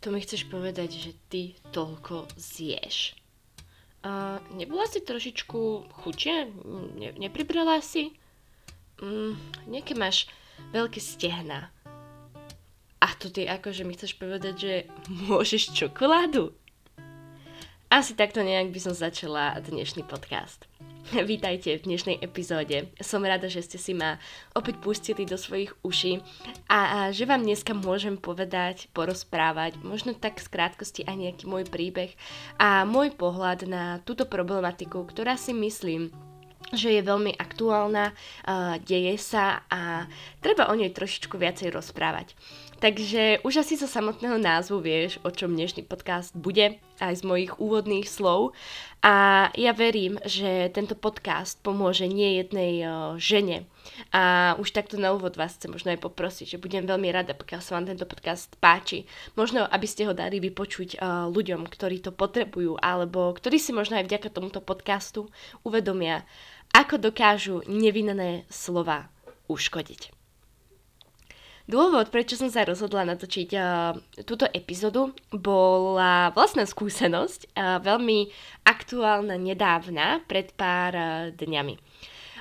To mi chceš povedať, že ty toľko zješ. A nebola si trošičku chučie? Ne, nepribrala si? Mm, nejaké máš veľké stehna. A to ty akože mi chceš povedať, že môžeš čokoládu? Asi takto nejak by som začala dnešný podcast. Vítajte v dnešnej epizóde. Som rada, že ste si ma opäť pustili do svojich uší a, a že vám dneska môžem povedať, porozprávať, možno tak z krátkosti aj nejaký môj príbeh a môj pohľad na túto problematiku, ktorá si myslím, že je veľmi aktuálna, deje sa a treba o nej trošičku viacej rozprávať. Takže už asi zo samotného názvu vieš, o čom dnešný podcast bude, aj z mojich úvodných slov. A ja verím, že tento podcast pomôže nie jednej uh, žene. A už takto na úvod vás chcem možno aj poprosiť, že budem veľmi rada, pokiaľ sa vám tento podcast páči. Možno, aby ste ho dali vypočuť uh, ľuďom, ktorí to potrebujú, alebo ktorí si možno aj vďaka tomuto podcastu uvedomia, ako dokážu nevinné slova uškodiť. Dôvod, prečo som sa rozhodla natočiť uh, túto epizódu, bola vlastná skúsenosť, uh, veľmi aktuálna, nedávna, pred pár uh, dňami.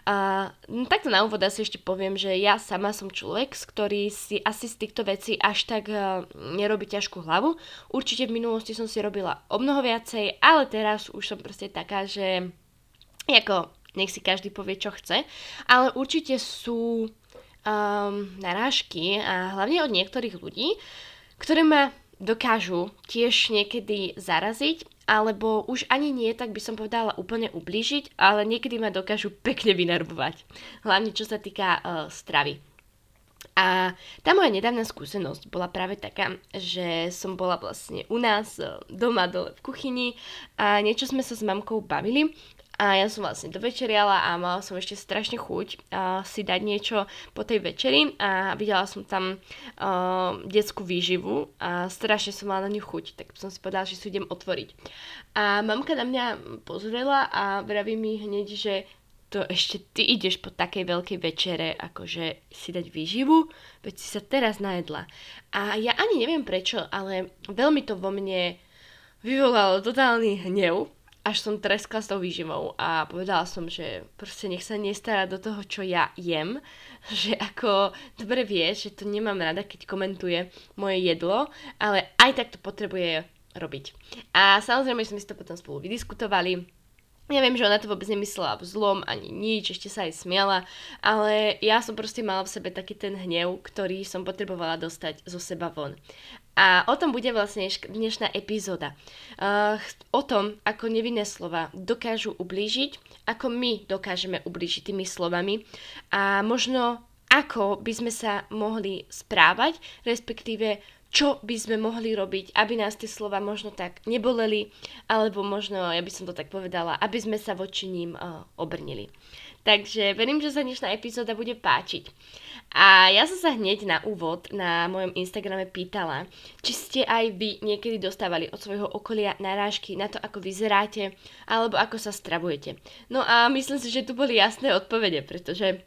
Uh, takto na úvod asi ešte poviem, že ja sama som človek, ktorý si asi z týchto vecí až tak uh, nerobí ťažkú hlavu. Určite v minulosti som si robila o mnoho viacej, ale teraz už som proste taká, že ako nech si každý povie, čo chce, ale určite sú um, narážky a hlavne od niektorých ľudí, ktoré ma dokážu tiež niekedy zaraziť, alebo už ani nie, tak by som povedala úplne ublížiť, ale niekedy ma dokážu pekne vynervovať. Hlavne čo sa týka uh, stravy. A tá moja nedávna skúsenosť bola práve taká, že som bola vlastne u nás uh, doma dole v kuchyni a niečo sme sa s mamkou bavili a ja som vlastne dovečeriala a mala som ešte strašne chuť uh, si dať niečo po tej večeri a videla som tam uh, detskú výživu a strašne som mala na ňu chuť, tak som si povedala, že si idem otvoriť. A mamka na mňa pozrela a vraví mi hneď, že to ešte ty ideš po takej veľkej večere, akože si dať výživu, veď si sa teraz najedla. A ja ani neviem prečo, ale veľmi to vo mne vyvolalo totálny hnev, až som treskla s tou výživou a povedala som, že proste nech sa nestará do toho, čo ja jem, že ako dobre vie, že to nemám rada, keď komentuje moje jedlo, ale aj tak to potrebuje robiť. A samozrejme, že sme si to potom spolu vydiskutovali, ja viem, že ona to vôbec nemyslela v zlom ani nič, ešte sa aj smiala, ale ja som proste mala v sebe taký ten hnev, ktorý som potrebovala dostať zo seba von. A o tom bude vlastne dnešná epizóda. Uh, o tom, ako nevinné slova dokážu ublížiť, ako my dokážeme ublížiť tými slovami a možno ako by sme sa mohli správať, respektíve čo by sme mohli robiť, aby nás tie slova možno tak neboleli, alebo možno, ja by som to tak povedala, aby sme sa voči ním uh, obrnili. Takže verím, že sa dnešná epizóda bude páčiť. A ja som sa hneď na úvod na mojom Instagrame pýtala, či ste aj vy niekedy dostávali od svojho okolia narážky na to, ako vyzeráte, alebo ako sa stravujete. No a myslím si, že tu boli jasné odpovede, pretože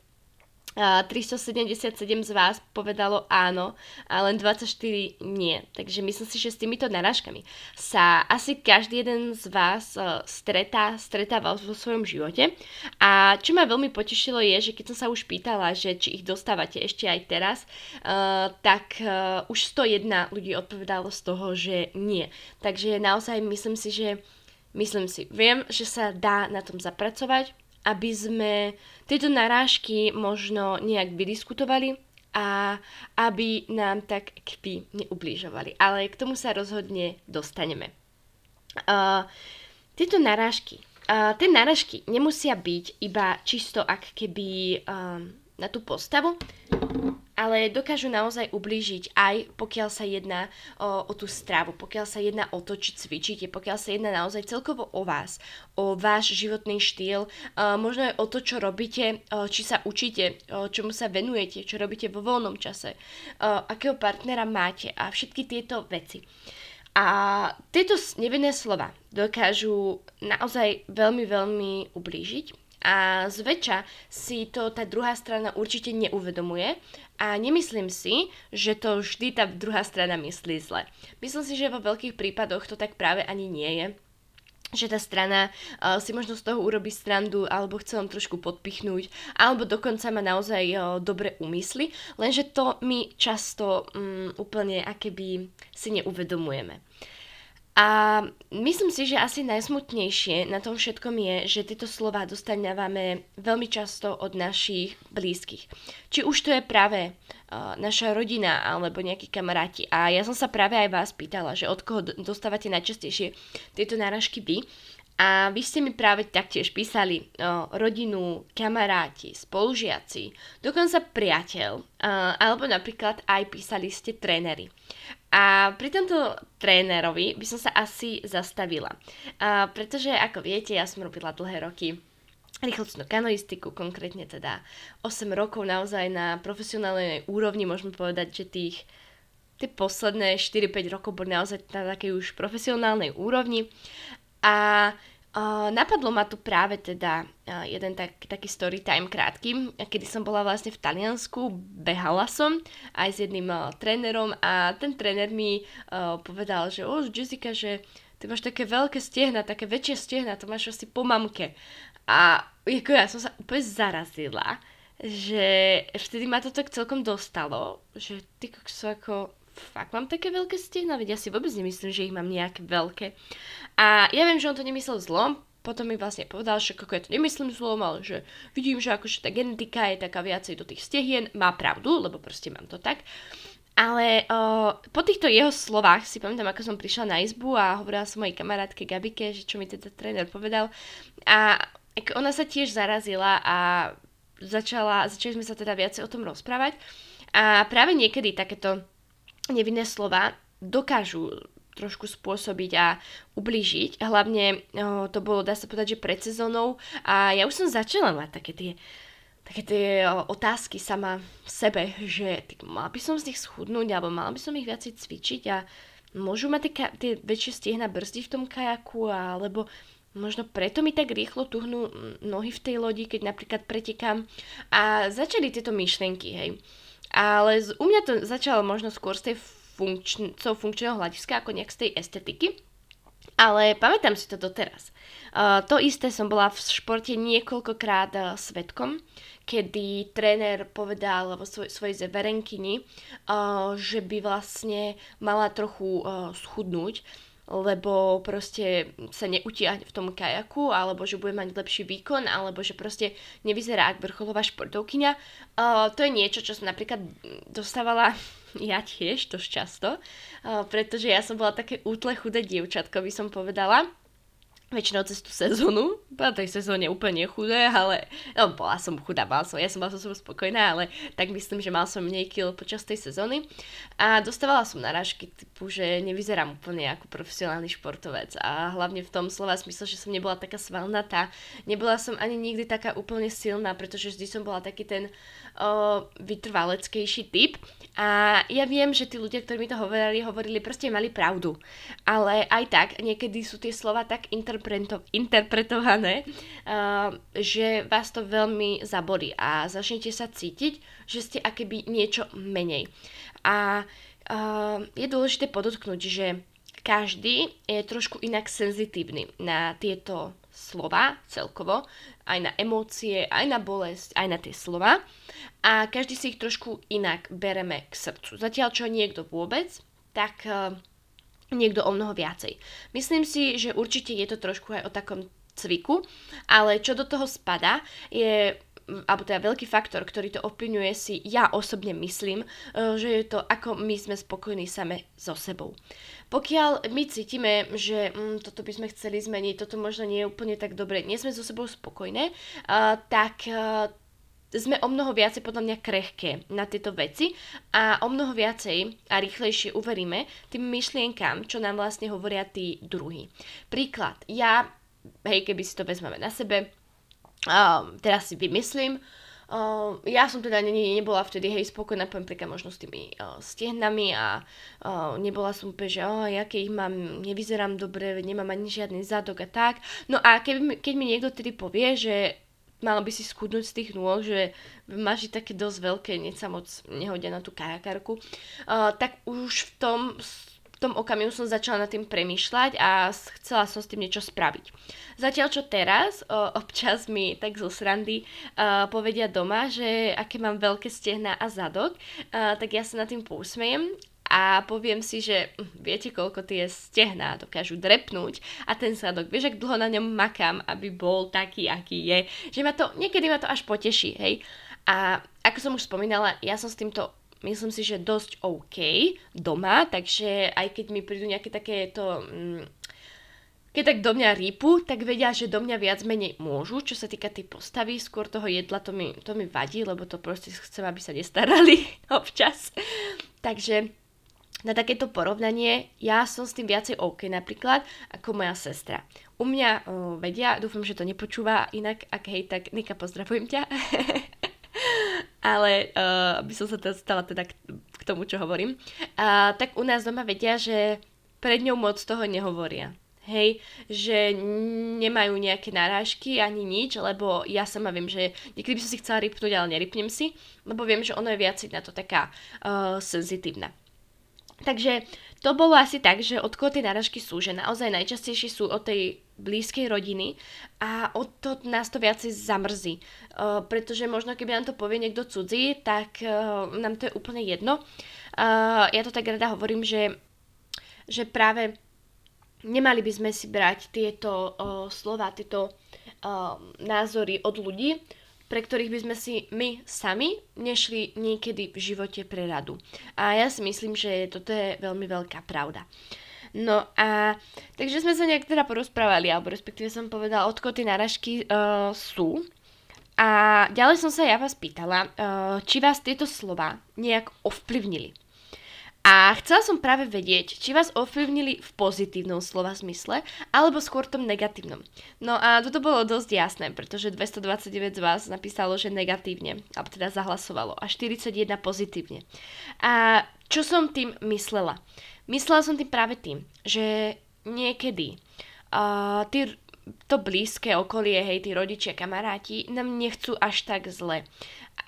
377 z vás povedalo áno a len 24 nie. Takže myslím si, že s týmito narážkami sa asi každý jeden z vás uh, stretá, stretával vo svojom živote. A čo ma veľmi potešilo je, že keď som sa už pýtala, že či ich dostávate ešte aj teraz, uh, tak uh, už 101 ľudí odpovedalo z toho, že nie. Takže naozaj myslím si, že myslím si, viem, že sa dá na tom zapracovať, aby sme tieto narážky možno nejak vydiskutovali a aby nám tak kpy neublížovali. Ale k tomu sa rozhodne dostaneme. Uh, tieto narážky, uh, tie narážky nemusia byť iba čisto ak keby um, na tú postavu, ale dokážu naozaj ublížiť aj pokiaľ sa jedná o, o tú stravu, pokiaľ sa jedná o to, či cvičíte, pokiaľ sa jedná naozaj celkovo o vás, o váš životný štýl, možno aj o to, čo robíte, či sa učíte, čomu sa venujete, čo robíte vo voľnom čase, akého partnera máte a všetky tieto veci. A tieto nevinné slova dokážu naozaj veľmi, veľmi ublížiť A zväčša si to tá druhá strana určite neuvedomuje a nemyslím si, že to vždy tá druhá strana myslí zle. Myslím si, že vo veľkých prípadoch to tak práve ani nie je že tá strana uh, si možno z toho urobí strandu alebo chce vám trošku podpichnúť alebo dokonca má naozaj uh, dobré úmysly, lenže to my často um, úplne akéby si neuvedomujeme. A myslím si, že asi najsmutnejšie na tom všetkom je, že tieto slova dostávame veľmi často od našich blízkych. Či už to je práve naša rodina alebo nejakí kamaráti. A ja som sa práve aj vás pýtala, že od koho dostávate najčastejšie tieto náražky vy. A vy ste mi práve taktiež písali uh, rodinu, kamaráti, spolužiaci, dokonca priateľ, uh, alebo napríklad aj písali ste tréneri. A pri tomto trénerovi by som sa asi zastavila. A pretože, ako viete, ja som robila dlhé roky rýchlostnú kanoistiku, konkrétne teda 8 rokov naozaj na profesionálnej úrovni, môžeme povedať, že tých tie posledné 4-5 rokov boli naozaj na takej už profesionálnej úrovni. A Napadlo ma tu práve teda uh, jeden tak, taký story time krátky, kedy som bola vlastne v Taliansku, behala som aj s jedným uh, trénerom a ten tréner mi uh, povedal, že o, Jessica, že ty máš také veľké stehna, také väčšie stehna, to máš asi po mamke. A ako ja som sa úplne zarazila, že vtedy ma to tak celkom dostalo, že ty ako fakt mám také veľké stehna, veď ja si vôbec nemyslím, že ich mám nejaké veľké. A ja viem, že on to nemyslel zlom, potom mi vlastne povedal, že ako ja to nemyslím zlom, ale že vidím, že akože tá genetika je taká viacej do tých stehien, má pravdu, lebo proste mám to tak. Ale o, po týchto jeho slovách si pamätám, ako som prišla na izbu a hovorila som mojej kamarátke Gabike, že čo mi teda tréner povedal. A ona sa tiež zarazila a začala, začali sme sa teda viacej o tom rozprávať. A práve niekedy takéto nevinné slova dokážu trošku spôsobiť a ubližiť. Hlavne o, to bolo, dá sa povedať, že pred sezónou a ja už som začala mať také tie také tie otázky sama v sebe, že mala by som z nich schudnúť alebo mala by som ich viacej cvičiť a môžu ma tie, tie väčšie stiehna brzdiť v tom kajaku alebo možno preto mi tak rýchlo tuhnú nohy v tej lodi, keď napríklad pretekám a začali tieto myšlenky, hej. Ale z, u mňa to začalo možno skôr z tej funkčn- funkčného hľadiska ako nejak z tej estetiky. Ale pamätám si to doteraz. Uh, to isté som bola v športe niekoľkokrát uh, svetkom, kedy tréner povedal vo svoj, svojej zeverenkyni, uh, že by vlastne mala trochu uh, schudnúť lebo proste sa neutiahne v tom kajaku, alebo že bude mať lepší výkon, alebo že proste nevyzerá ako vrcholová športovkyňa. Uh, to je niečo, čo som napríklad dostávala ja tiež dosť často, uh, pretože ja som bola také útle chudé dievčatko, by som povedala väčšinou cez tú sezónu. Bola tej sezóne úplne chudé, ale no, bola som chudá, mal som, ja som bola so sebou spokojná, ale tak myslím, že mal som menej kil počas tej sezóny. A dostávala som narážky typu, že nevyzerám úplne ako profesionálny športovec. A hlavne v tom slova smysle, že som nebola taká svalnatá. Nebola som ani nikdy taká úplne silná, pretože vždy som bola taký ten o, vytrvaleckejší typ. A ja viem, že tí ľudia, ktorí mi to hovorili, hovorili, proste mali pravdu. Ale aj tak, niekedy sú tie slova tak interpreto- interpretované, uh, že vás to veľmi zabolí a začnete sa cítiť, že ste akéby niečo menej. A uh, je dôležité podotknúť, že každý je trošku inak senzitívny na tieto slova celkovo, aj na emócie, aj na bolesť, aj na tie slova a každý si ich trošku inak bereme k srdcu. Zatiaľ čo niekto vôbec, tak uh, niekto o mnoho viacej. Myslím si, že určite je to trošku aj o takom cviku, ale čo do toho spada je alebo teda veľký faktor, ktorý to ovplyvňuje si, ja osobne myslím, eh, že je to ako my sme spokojní same so sebou. Pokiaľ my cítime, že mm, toto by sme chceli zmeniť, toto možno nie je úplne tak dobre, nie sme so sebou spokojné, uh, tak uh, sme o mnoho viacej podľa mňa krehké na tieto veci a o mnoho viacej a rýchlejšie uveríme tým myšlienkam, čo nám vlastne hovoria tí druhí. Príklad, ja, hej, keby si to vezmeme na sebe, um, teraz si vymyslím, Uh, ja som teda ne, nebola vtedy hej spokojná, poviem príklad možno s tými uh, stehnami a uh, nebola som úplne, že oh, ja keď ich mám, nevyzerám dobre, nemám ani žiadny zadok a tak. No a keď, keď mi niekto tedy povie, že malo by si skudnúť z tých nôh, že máš také dosť veľké, sa moc nehodia na tú kajakarku, uh, tak už v tom, tom okamihu som začala nad tým premýšľať a chcela som s tým niečo spraviť. Zatiaľ čo teraz, uh, občas mi tak zo srandy uh, povedia doma, že aké mám veľké stehna a zadok, uh, tak ja sa nad tým pousmejem a poviem si, že hm, viete, koľko tie stehná dokážu drepnúť a ten sadok, vieš, ak dlho na ňom makám, aby bol taký, aký je, že ma to, niekedy ma to až poteší, hej. A ako som už spomínala, ja som s týmto myslím si, že dosť OK doma, takže aj keď mi prídu nejaké takéto... Mm, keď tak do mňa rýpu, tak vedia, že do mňa viac menej môžu, čo sa týka tej postavy, skôr toho jedla, to mi, to mi vadí, lebo to proste chcem, aby sa nestarali občas. Takže na takéto porovnanie, ja som s tým viacej OK napríklad ako moja sestra. U mňa o, vedia, dúfam, že to nepočúva, inak ak hej, tak Nika, pozdravujem ťa. Ale uh, aby som sa teda stala teda k, k tomu, čo hovorím. Uh, tak u nás doma vedia, že pred ňou moc toho nehovoria. Hej, že nemajú nejaké narážky ani nič, lebo ja sama viem, že niekedy by som si chcela rypnúť, ale nerypnem si, lebo viem, že ono je viac na to taká uh, senzitívna. Takže to bolo asi tak, že od koho tie náražky sú, že naozaj najčastejšie sú od tej blízkej rodiny a od to nás to viacej zamrzí. Uh, pretože možno keby nám to povie niekto cudzí, tak uh, nám to je úplne jedno. Uh, ja to tak rada hovorím, že, že práve nemali by sme si brať tieto uh, slova, tieto uh, názory od ľudí, pre ktorých by sme si my sami nešli niekedy v živote pre radu. A ja si myslím, že toto je veľmi veľká pravda. No a takže sme sa nejak teda porozprávali, alebo respektíve som povedala, odkiaľ tie náražky uh, sú. A ďalej som sa ja vás pýtala, uh, či vás tieto slova nejak ovplyvnili. A chcela som práve vedieť, či vás ovplyvnili v pozitívnom slova zmysle, alebo skôr tom negatívnom. No a toto bolo dosť jasné, pretože 229 z vás napísalo, že negatívne, alebo teda zahlasovalo, a 41 pozitívne. A čo som tým myslela? Myslela som tým práve tým, že niekedy uh, tí, to blízke okolie, hej, tí rodičia, kamaráti, nám nechcú až tak zle.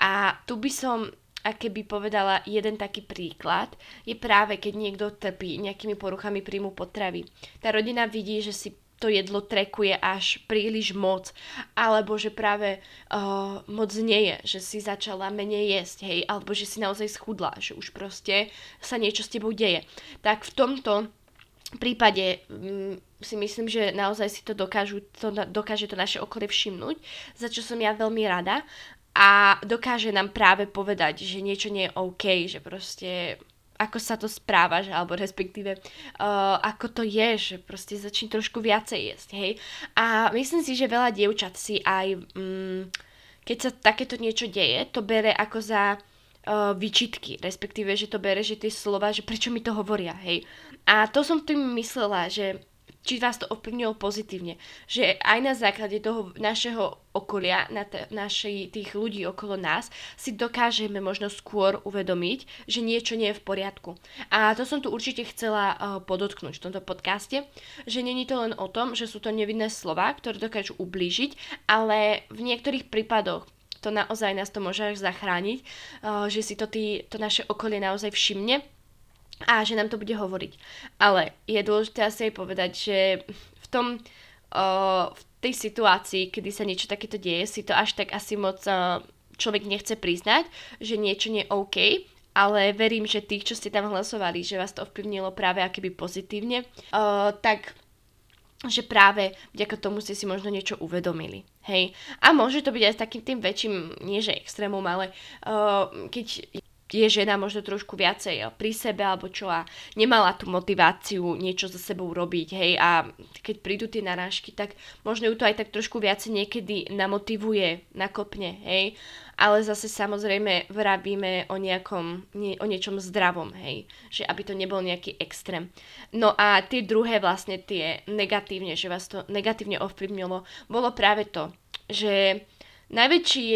A tu by som a keby povedala jeden taký príklad, je práve keď niekto trpí nejakými poruchami príjmu potravy. Tá rodina vidí, že si to jedlo trekuje až príliš moc, alebo že práve uh, moc nie je, že si začala menej jesť, hej, alebo že si naozaj schudla, že už proste sa niečo s tebou deje. Tak v tomto prípade um, si myslím, že naozaj si to, dokážu, to dokáže to naše okolie všimnúť, za čo som ja veľmi rada a dokáže nám práve povedať, že niečo nie je OK, že proste ako sa to správaš, alebo respektíve uh, ako to je, že proste začni trošku viacej jesť, hej. A myslím si, že veľa dievčat si aj, um, keď sa takéto niečo deje, to bere ako za uh, vyčitky, respektíve, že to bere, že tie slova, že prečo mi to hovoria, hej. A to som tým myslela, že či vás to ovplyvnilo pozitívne. Že aj na základe toho našeho okolia, na t- našej, tých ľudí okolo nás, si dokážeme možno skôr uvedomiť, že niečo nie je v poriadku. A to som tu určite chcela uh, podotknúť v tomto podcaste, že není to len o tom, že sú to nevinné slova, ktoré dokážu ublížiť, ale v niektorých prípadoch to naozaj nás to môže až zachrániť, uh, že si to, tý, to naše okolie naozaj všimne a že nám to bude hovoriť. Ale je dôležité asi aj povedať, že v tom, uh, v tej situácii, kedy sa niečo takéto deje, si to až tak asi moc uh, človek nechce priznať, že niečo nie je OK, ale verím, že tých, čo ste tam hlasovali, že vás to ovplyvnilo práve akéby pozitívne, uh, tak že práve vďaka tomu ste si možno niečo uvedomili. Hej. A môže to byť aj s takým tým väčším, nie že extrémom, ale uh, keď je žena možno trošku viacej pri sebe alebo čo a nemala tú motiváciu niečo za sebou robiť, hej, a keď prídu tie narážky, tak možno ju to aj tak trošku viacej niekedy namotivuje, nakopne, hej, ale zase samozrejme vravíme o nejakom, nie, o niečom zdravom, hej, že aby to nebol nejaký extrém. No a tie druhé vlastne tie negatívne, že vás to negatívne ovplyvnilo, bolo práve to, že najväčší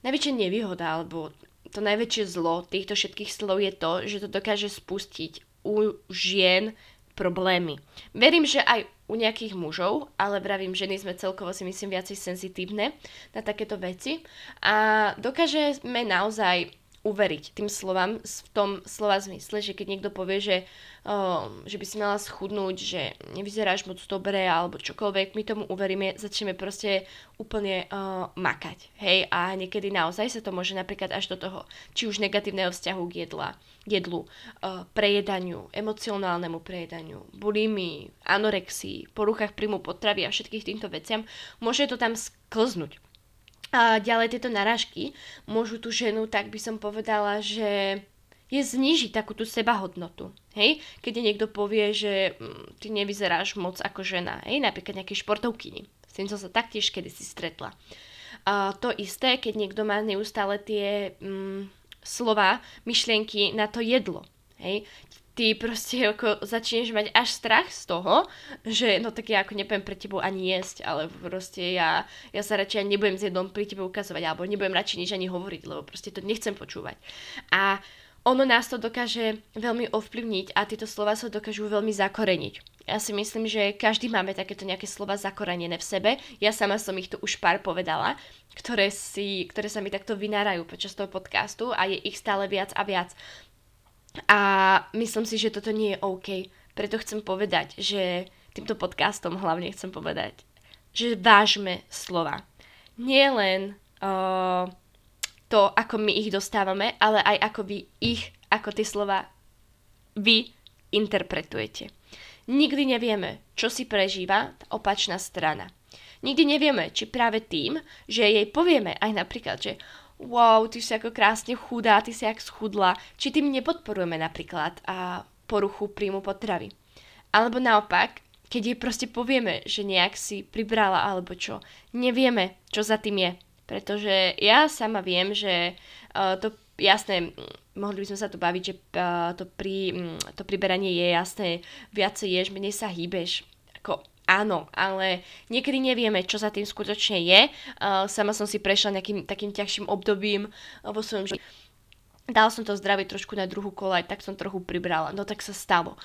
najväčšia nevýhoda, alebo to najväčšie zlo týchto všetkých slov je to, že to dokáže spustiť u žien problémy. Verím, že aj u nejakých mužov, ale vravím, ženy sme celkovo si myslím viacej senzitívne na takéto veci a dokážeme naozaj uveriť tým slovám v tom slova zmysle, že keď niekto povie, že, uh, že by si mala schudnúť, že nevyzeráš moc dobre alebo čokoľvek, my tomu uveríme, začneme proste úplne uh, makať. Hej, a niekedy naozaj sa to môže napríklad až do toho, či už negatívneho vzťahu k jedla, jedlu, uh, prejedaniu, emocionálnemu prejedaniu, bulimii, anorexii, poruchách príjmu potravy a všetkých týmto veciam, môže to tam sklznúť a ďalej tieto narážky môžu tú ženu, tak by som povedala, že je znižiť takú tú sebahodnotu. Hej? Keď niekto povie, že mm, ty nevyzeráš moc ako žena, hej? napríklad nejaké športovkyni. S tým som sa taktiež kedysi stretla. A to isté, keď niekto má neustále tie mm, slova, myšlienky na to jedlo. Hej? Ty proste ako začneš mať až strach z toho, že no tak ja ako nepoviem pre tebou ani jesť, ale proste ja, ja sa radšej nebudem s jednom pri tebe ukazovať, alebo nebudem radšej nič ani hovoriť, lebo proste to nechcem počúvať. A ono nás to dokáže veľmi ovplyvniť a tieto slova sa dokážu veľmi zakoreniť. Ja si myslím, že každý máme takéto nejaké slova zakorenené v sebe. Ja sama som ich tu už pár povedala, ktoré, si, ktoré sa mi takto vynárajú počas toho podcastu a je ich stále viac a viac. A myslím si, že toto nie je OK. Preto chcem povedať, že týmto podcastom hlavne chcem povedať, že vážme slova. Nie len uh, to, ako my ich dostávame, ale aj ako vy ich, ako tie slova vy interpretujete. Nikdy nevieme, čo si prežíva tá opačná strana. Nikdy nevieme, či práve tým, že jej povieme aj napríklad, že wow, ty si ako krásne chudá, ty si jak schudla, či tým nepodporujeme napríklad a poruchu príjmu potravy. Alebo naopak, keď jej proste povieme, že nejak si pribrala alebo čo, nevieme, čo za tým je. Pretože ja sama viem, že uh, to jasné, mohli by sme sa tu baviť, že uh, to, pri, um, to priberanie je jasné, viacej ješ, menej sa hýbeš. Ako, áno, ale niekedy nevieme, čo za tým skutočne je. Uh, sama som si prešla nejakým takým ťažším obdobím uh, vo svojom živote. Dal som to zdravie trošku na druhú kolaj, tak som trochu pribrala. No tak sa stalo.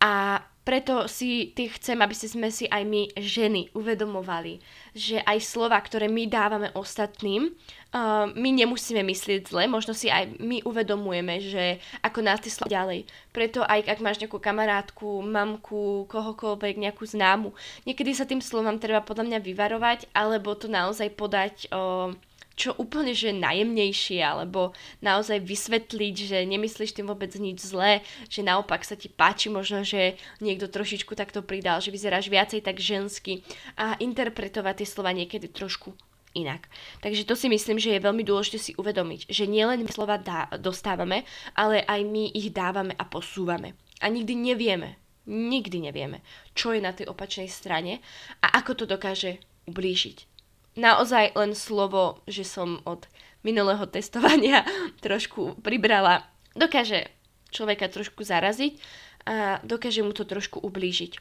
A preto si ty chcem, aby sme si aj my ženy uvedomovali, že aj slova, ktoré my dávame ostatným, uh, my nemusíme myslieť zle, možno si aj my uvedomujeme, že ako nás tie slova ďalej. Preto aj ak máš nejakú kamarátku, mamku, kohokoľvek, nejakú známu, niekedy sa tým slovám treba podľa mňa vyvarovať, alebo to naozaj podať uh, čo úplne, že najjemnejšie, alebo naozaj vysvetliť, že nemyslíš tým vôbec nič zlé, že naopak sa ti páči možno, že niekto trošičku takto pridal, že vyzeráš viacej tak žensky a interpretovať tie slova niekedy trošku inak. Takže to si myslím, že je veľmi dôležité si uvedomiť, že nielen slova dá, dostávame, ale aj my ich dávame a posúvame. A nikdy nevieme, nikdy nevieme, čo je na tej opačnej strane a ako to dokáže ublížiť naozaj len slovo, že som od minulého testovania trošku pribrala, dokáže človeka trošku zaraziť a dokáže mu to trošku ublížiť.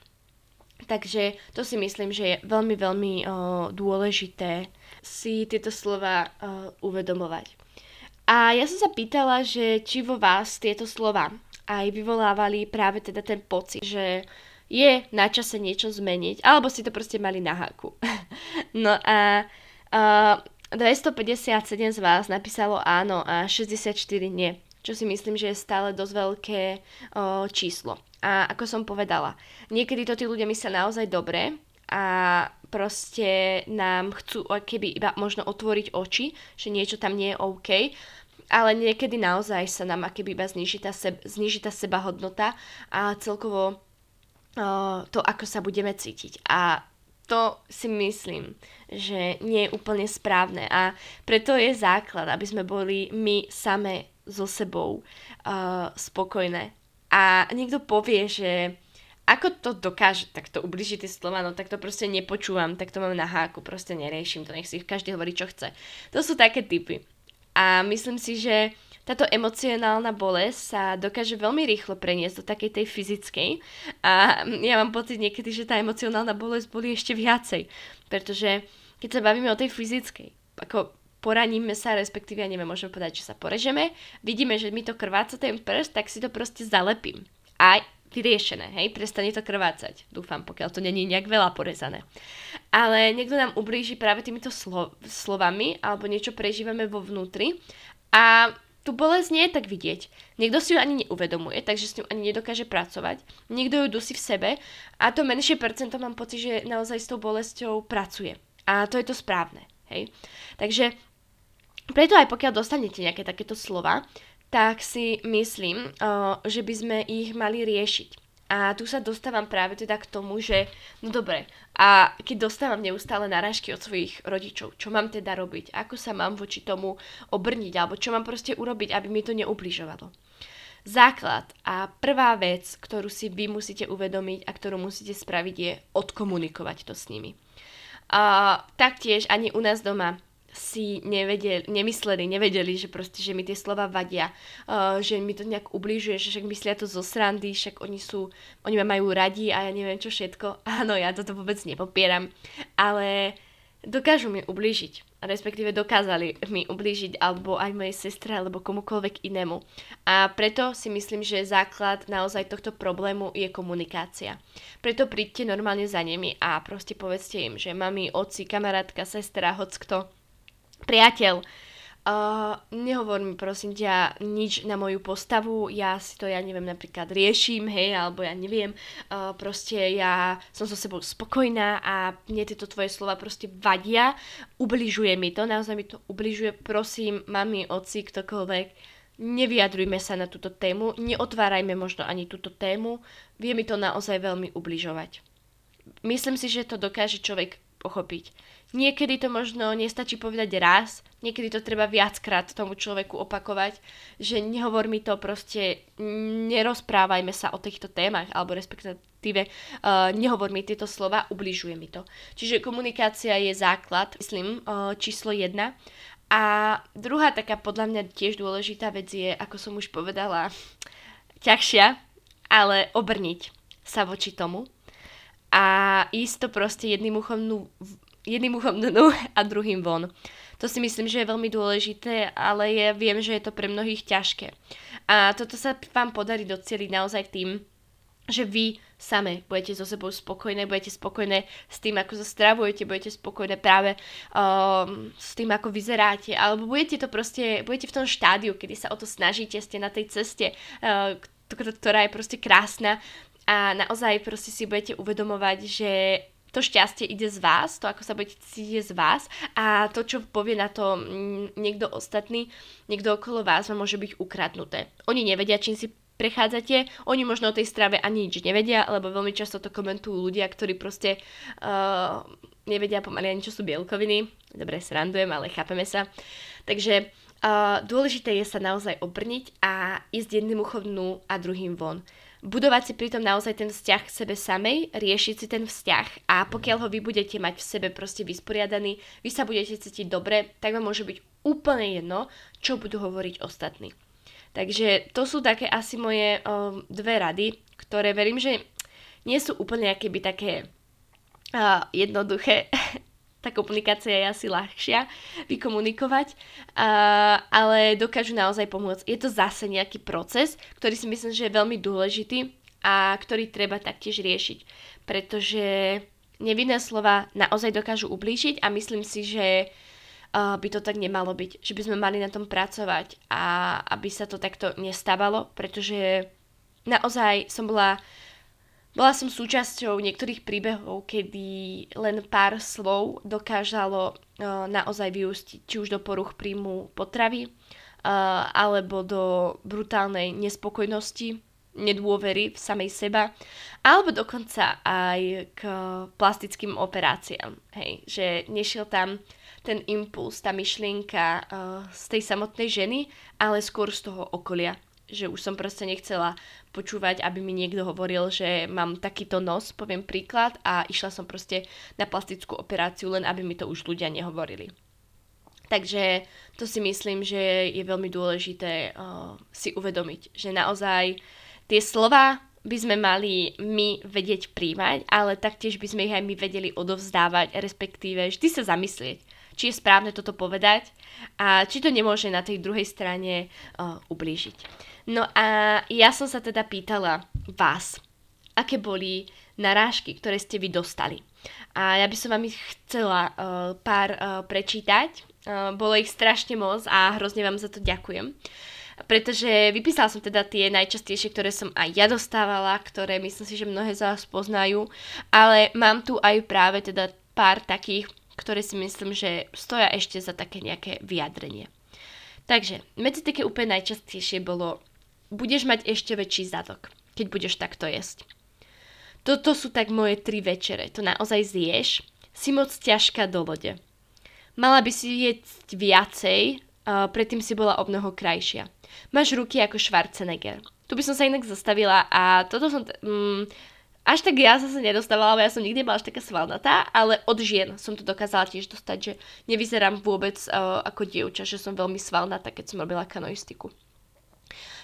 Takže to si myslím, že je veľmi, veľmi o, dôležité si tieto slova o, uvedomovať. A ja som sa pýtala, že či vo vás tieto slova aj vyvolávali práve teda ten pocit, že je na čase niečo zmeniť, alebo si to proste mali na háku. no a uh, 257 z vás napísalo áno a 64 nie, čo si myslím, že je stále dosť veľké uh, číslo. A ako som povedala, niekedy to tí ľudia myslia naozaj dobre a proste nám chcú keby iba možno otvoriť oči, že niečo tam nie je OK, ale niekedy naozaj sa nám akéby iba zniží tá, seb, zniží tá sebahodnota a celkovo to, ako sa budeme cítiť. A to si myslím, že nie je úplne správne a preto je základ, aby sme boli my same so sebou uh, spokojné. A niekto povie, že ako to dokáže takto ubližiť tie slova, no tak to proste nepočúvam, tak to mám na háku, proste neriešim to, nech si každý hovorí, čo chce. To sú také typy. A myslím si, že táto emocionálna bolesť sa dokáže veľmi rýchlo preniesť do takej tej fyzickej a ja mám pocit niekedy, že tá emocionálna bolesť boli ešte viacej, pretože keď sa bavíme o tej fyzickej, ako poraníme sa, respektíve, ja neviem, môžeme povedať, že sa porežeme, vidíme, že mi to krváca ten prst, tak si to proste zalepím. A vyriešené, hej, prestane to krvácať. Dúfam, pokiaľ to není nejak veľa porezané. Ale niekto nám ublíži práve týmito slo- slovami alebo niečo prežívame vo vnútri a tu bolesť nie je tak vidieť. Niekto si ju ani neuvedomuje, takže s ňou ani nedokáže pracovať. Niekto ju dusí v sebe a to menšie percento mám pocit, že naozaj s tou bolesťou pracuje. A to je to správne. Hej? Takže preto aj pokiaľ dostanete nejaké takéto slova, tak si myslím, že by sme ich mali riešiť. A tu sa dostávam práve teda k tomu, že no dobre, a keď dostávam neustále narážky od svojich rodičov, čo mám teda robiť, ako sa mám voči tomu obrniť, alebo čo mám proste urobiť, aby mi to neubližovalo. Základ a prvá vec, ktorú si vy musíte uvedomiť a ktorú musíte spraviť je odkomunikovať to s nimi. A taktiež ani u nás doma si nevedeli, nemysleli, nevedeli, že proste, že mi tie slova vadia, uh, že mi to nejak ubližuje, že však myslia to zo srandy, však oni sú, oni ma majú radi a ja neviem čo všetko. Áno, ja toto vôbec nepopieram, ale dokážu mi ublížiť, respektíve dokázali mi ublížiť alebo aj mojej sestre alebo komukoľvek inému. A preto si myslím, že základ naozaj tohto problému je komunikácia. Preto príďte normálne za nimi a proste povedzte im, že mami, oci, kamarátka, sestra, hoc kto, priateľ, Uh, nehovor mi prosím ťa nič na moju postavu, ja si to, ja neviem, napríklad riešim, hej, alebo ja neviem, uh, proste ja som so sebou spokojná a mne tieto tvoje slova proste vadia, ubližuje mi to, naozaj mi to ubližuje, prosím, mami, oci, ktokoľvek, nevyjadrujme sa na túto tému, neotvárajme možno ani túto tému, vie mi to naozaj veľmi ubližovať. Myslím si, že to dokáže človek pochopiť Niekedy to možno nestačí povedať raz, niekedy to treba viackrát tomu človeku opakovať, že nehovor mi to proste, nerozprávajme sa o týchto témach, alebo respektíve uh, nehovor mi tieto slova, ubližuje mi to. Čiže komunikácia je základ, myslím, uh, číslo jedna. A druhá taká podľa mňa tiež dôležitá vec je, ako som už povedala, ťažšia, ale obrniť sa voči tomu a ísť to proste jedným uchom jedným uchom dnu a druhým von. To si myslím, že je veľmi dôležité, ale ja viem, že je to pre mnohých ťažké. A toto sa vám podarí doceliť naozaj tým, že vy same budete so sebou spokojné, budete spokojné s tým, ako sa stravujete, budete spokojné práve um, s tým, ako vyzeráte, alebo budete to proste, budete v tom štádiu, kedy sa o to snažíte, ste na tej ceste, uh, ktorá je proste krásna a naozaj proste si budete uvedomovať, že to šťastie ide z vás, to ako sa budete cítiť z vás a to, čo povie na to mm, niekto ostatný, niekto okolo vás vám môže byť ukradnuté. Oni nevedia, čím si prechádzate, oni možno o tej strave ani nič nevedia, lebo veľmi často to komentujú ľudia, ktorí proste uh, nevedia pomaly ani čo sú bielkoviny. Dobre, srandujem, ale chápeme sa. Takže dôležité je sa naozaj obrniť a ísť jedným uchom dnu a druhým von budovať si pritom naozaj ten vzťah k sebe samej, riešiť si ten vzťah a pokiaľ ho vy budete mať v sebe proste vysporiadaný, vy sa budete cítiť dobre, tak vám môže byť úplne jedno, čo budú hovoriť ostatní. Takže to sú také asi moje o, dve rady, ktoré verím, že nie sú úplne akéby také uh, jednoduché, tá komunikácia je asi ľahšia vykomunikovať, uh, ale dokážu naozaj pomôcť. Je to zase nejaký proces, ktorý si myslím, že je veľmi dôležitý a ktorý treba taktiež riešiť, pretože nevinné slova naozaj dokážu ublížiť a myslím si, že uh, by to tak nemalo byť, že by sme mali na tom pracovať a aby sa to takto nestávalo, pretože naozaj som bola bola som súčasťou niektorých príbehov, kedy len pár slov dokážalo uh, naozaj vyústiť či už do poruch príjmu potravy, uh, alebo do brutálnej nespokojnosti, nedôvery v samej seba, alebo dokonca aj k plastickým operáciám. Hej, že nešiel tam ten impuls, tá myšlienka uh, z tej samotnej ženy, ale skôr z toho okolia že už som proste nechcela počúvať, aby mi niekto hovoril, že mám takýto nos, poviem príklad, a išla som proste na plastickú operáciu, len aby mi to už ľudia nehovorili. Takže to si myslím, že je veľmi dôležité uh, si uvedomiť, že naozaj tie slova by sme mali my vedieť príjmať, ale taktiež by sme ich aj my vedeli odovzdávať, respektíve vždy sa zamyslieť, či je správne toto povedať a či to nemôže na tej druhej strane uh, ublížiť. No a ja som sa teda pýtala vás, aké boli narážky, ktoré ste vy dostali. A ja by som vám ich chcela uh, pár uh, prečítať. Uh, bolo ich strašne moc a hrozne vám za to ďakujem. Pretože vypísala som teda tie najčastejšie, ktoré som aj ja dostávala, ktoré myslím si, že mnohé z vás poznajú, ale mám tu aj práve teda pár takých, ktoré si myslím, že stoja ešte za také nejaké vyjadrenie. Takže, medzi také úplne najčastejšie bolo, budeš mať ešte väčší zadok, keď budeš takto jesť. Toto sú tak moje tri večere. To naozaj zješ. Si moc ťažká do lode. Mala by si jesť viacej, uh, predtým si bola o mnoho krajšia. Máš ruky ako Schwarzenegger. Tu by som sa inak zastavila a toto som... T- mm, až tak ja sa nedostávala, lebo ja som nikdy bola až taká svalnatá, ale od žien som to dokázala tiež dostať, že nevyzerám vôbec uh, ako dievča, že som veľmi svalnatá, keď som robila kanoistiku.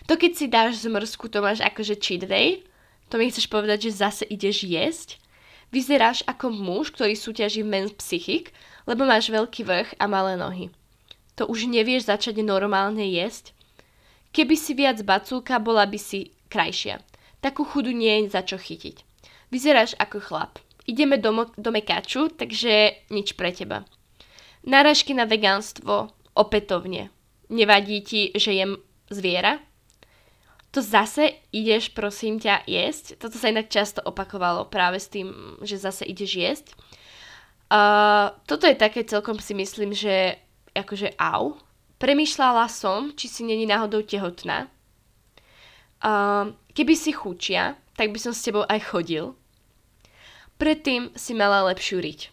To keď si dáš zmrzku, to máš akože cheat day, to mi chceš povedať, že zase ideš jesť? Vyzeráš ako muž, ktorý súťaží v Men's Psychic, lebo máš veľký vrch a malé nohy. To už nevieš začať normálne jesť? Keby si viac bacúka, bola by si krajšia. Takú chudu nie je za čo chytiť. Vyzeráš ako chlap. Ideme do, mo- do mekaču, takže nič pre teba. Náražky na vegánstvo opätovne. Nevadí ti, že jem zviera? To zase ideš, prosím ťa, jesť. Toto sa inak často opakovalo práve s tým, že zase ideš jesť. Uh, toto je také celkom si myslím, že akože au. Premýšľala som, či si není náhodou tehotná. Uh, keby si chučia, tak by som s tebou aj chodil. Predtým si mala lepšiu riť.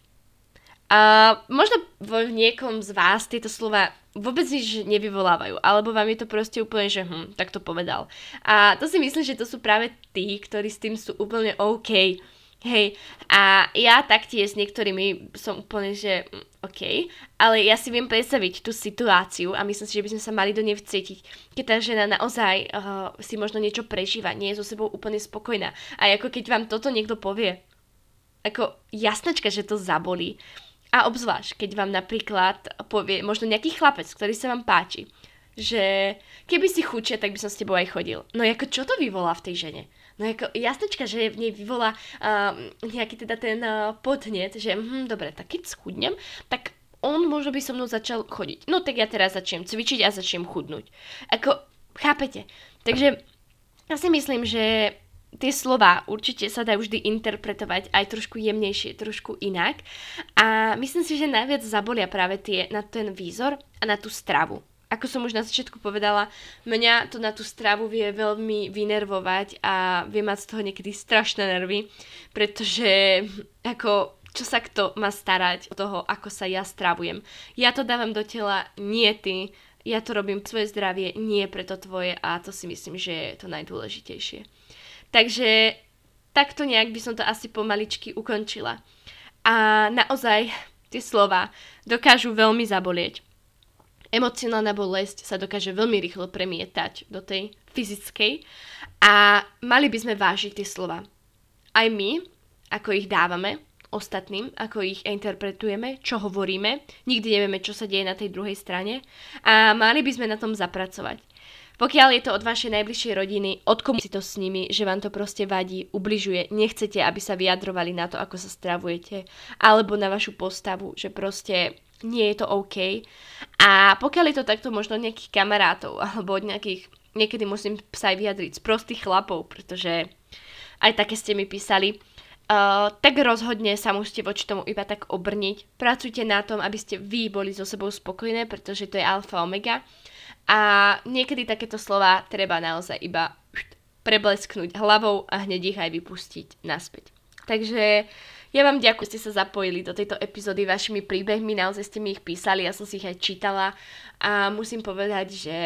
A možno v niekom z vás tieto slova vôbec nič nevyvolávajú, alebo vám je to proste úplne, že hm, tak to povedal. A to si myslím, že to sú práve tí, ktorí s tým sú úplne OK. Hej, a ja taktiež s niektorými som úplne, že hm, OK, ale ja si viem predstaviť tú situáciu a myslím si, že by sme sa mali do nej vcítiť, keď tá žena naozaj uh, si možno niečo prežíva, nie je so sebou úplne spokojná. A ako keď vám toto niekto povie, ako jasnačka, že to zabolí, a obzvlášť, keď vám napríklad povie možno nejaký chlapec, ktorý sa vám páči, že keby si chučia, tak by som s tebou aj chodil. No ako čo to vyvolá v tej žene? No ako jasnečka, že v nej vyvolá uh, nejaký teda ten uh, podnet, že hm, dobre, tak keď schudnem, tak on možno by so mnou začal chodiť. No tak ja teraz začnem cvičiť a začnem chudnúť. Ako, chápete? Takže ja si myslím, že tie slova určite sa dajú vždy interpretovať aj trošku jemnejšie, trošku inak. A myslím si, že najviac zabolia práve tie na ten výzor a na tú stravu. Ako som už na začiatku povedala, mňa to na tú stravu vie veľmi vynervovať a vie mať z toho niekedy strašné nervy, pretože ako čo sa kto má starať o toho, ako sa ja stravujem. Ja to dávam do tela, nie ty. Ja to robím svoje zdravie, nie preto tvoje a to si myslím, že je to najdôležitejšie. Takže takto nejak by som to asi pomaličky ukončila. A naozaj tie slova dokážu veľmi zabolieť. Emocionálna bolesť sa dokáže veľmi rýchlo premietať do tej fyzickej a mali by sme vážiť tie slova. Aj my, ako ich dávame ostatným, ako ich interpretujeme, čo hovoríme, nikdy nevieme, čo sa deje na tej druhej strane a mali by sme na tom zapracovať. Pokiaľ je to od vašej najbližšej rodiny, si to s nimi, že vám to proste vadí, ubližuje, nechcete, aby sa vyjadrovali na to, ako sa stravujete, alebo na vašu postavu, že proste nie je to OK. A pokiaľ je to takto možno nejakých kamarátov, alebo od nejakých, niekedy musím sa aj vyjadriť z prostých chlapov, pretože aj také ste mi písali, Uh, tak rozhodne sa musíte voči tomu iba tak obrniť. Pracujte na tom, aby ste vy boli so sebou spokojné, pretože to je alfa omega. A niekedy takéto slova treba naozaj iba preblesknúť hlavou a hneď ich aj vypustiť naspäť. Takže ja vám ďakujem, že ste sa zapojili do tejto epizódy vašimi príbehmi, naozaj ste mi ich písali, ja som si ich aj čítala. A musím povedať, že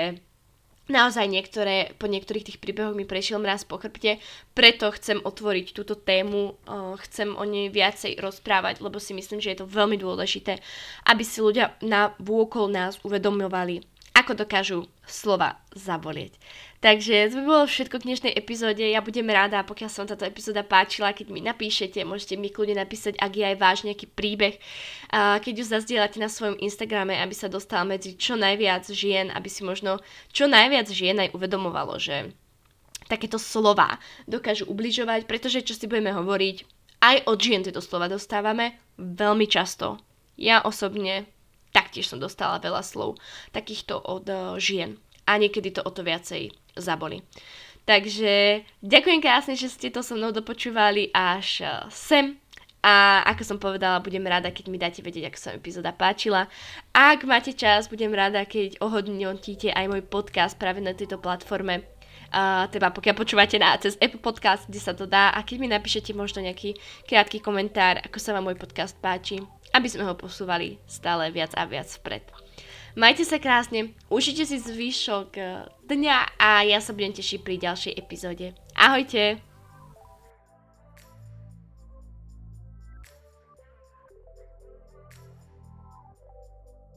naozaj niektoré, po niektorých tých príbehoch mi prešiel mraz po chrbte, preto chcem otvoriť túto tému, chcem o nej viacej rozprávať, lebo si myslím, že je to veľmi dôležité, aby si ľudia na vôkol nás uvedomovali, ako dokážu slova zabolieť. Takže to by bolo všetko k dnešnej epizóde. Ja budem rada, pokiaľ sa vám táto epizóda páčila, keď mi napíšete, môžete mi kľudne napísať, ak je aj váš nejaký príbeh, keď ju zazdielate na svojom Instagrame, aby sa dostal medzi čo najviac žien, aby si možno čo najviac žien aj uvedomovalo, že takéto slova dokážu ubližovať, pretože čo si budeme hovoriť, aj od žien tieto slova dostávame veľmi často. Ja osobne taktiež som dostala veľa slov takýchto od uh, žien. A niekedy to o to viacej zaboli. Takže ďakujem krásne, že ste to so mnou dopočúvali až uh, sem. A ako som povedala, budem rada, keď mi dáte vedieť, ako sa epizóda páčila. Ak máte čas, budem rada, keď ohodnotíte aj môj podcast práve na tejto platforme Uh, teda pokiaľ počúvate na, cez Apple Podcast, kde sa to dá a keď mi napíšete možno nejaký krátky komentár, ako sa vám môj podcast páči, aby sme ho posúvali stále viac a viac vpred. Majte sa krásne, užite si zvyšok dňa a ja sa budem tešiť pri ďalšej epizóde. Ahojte!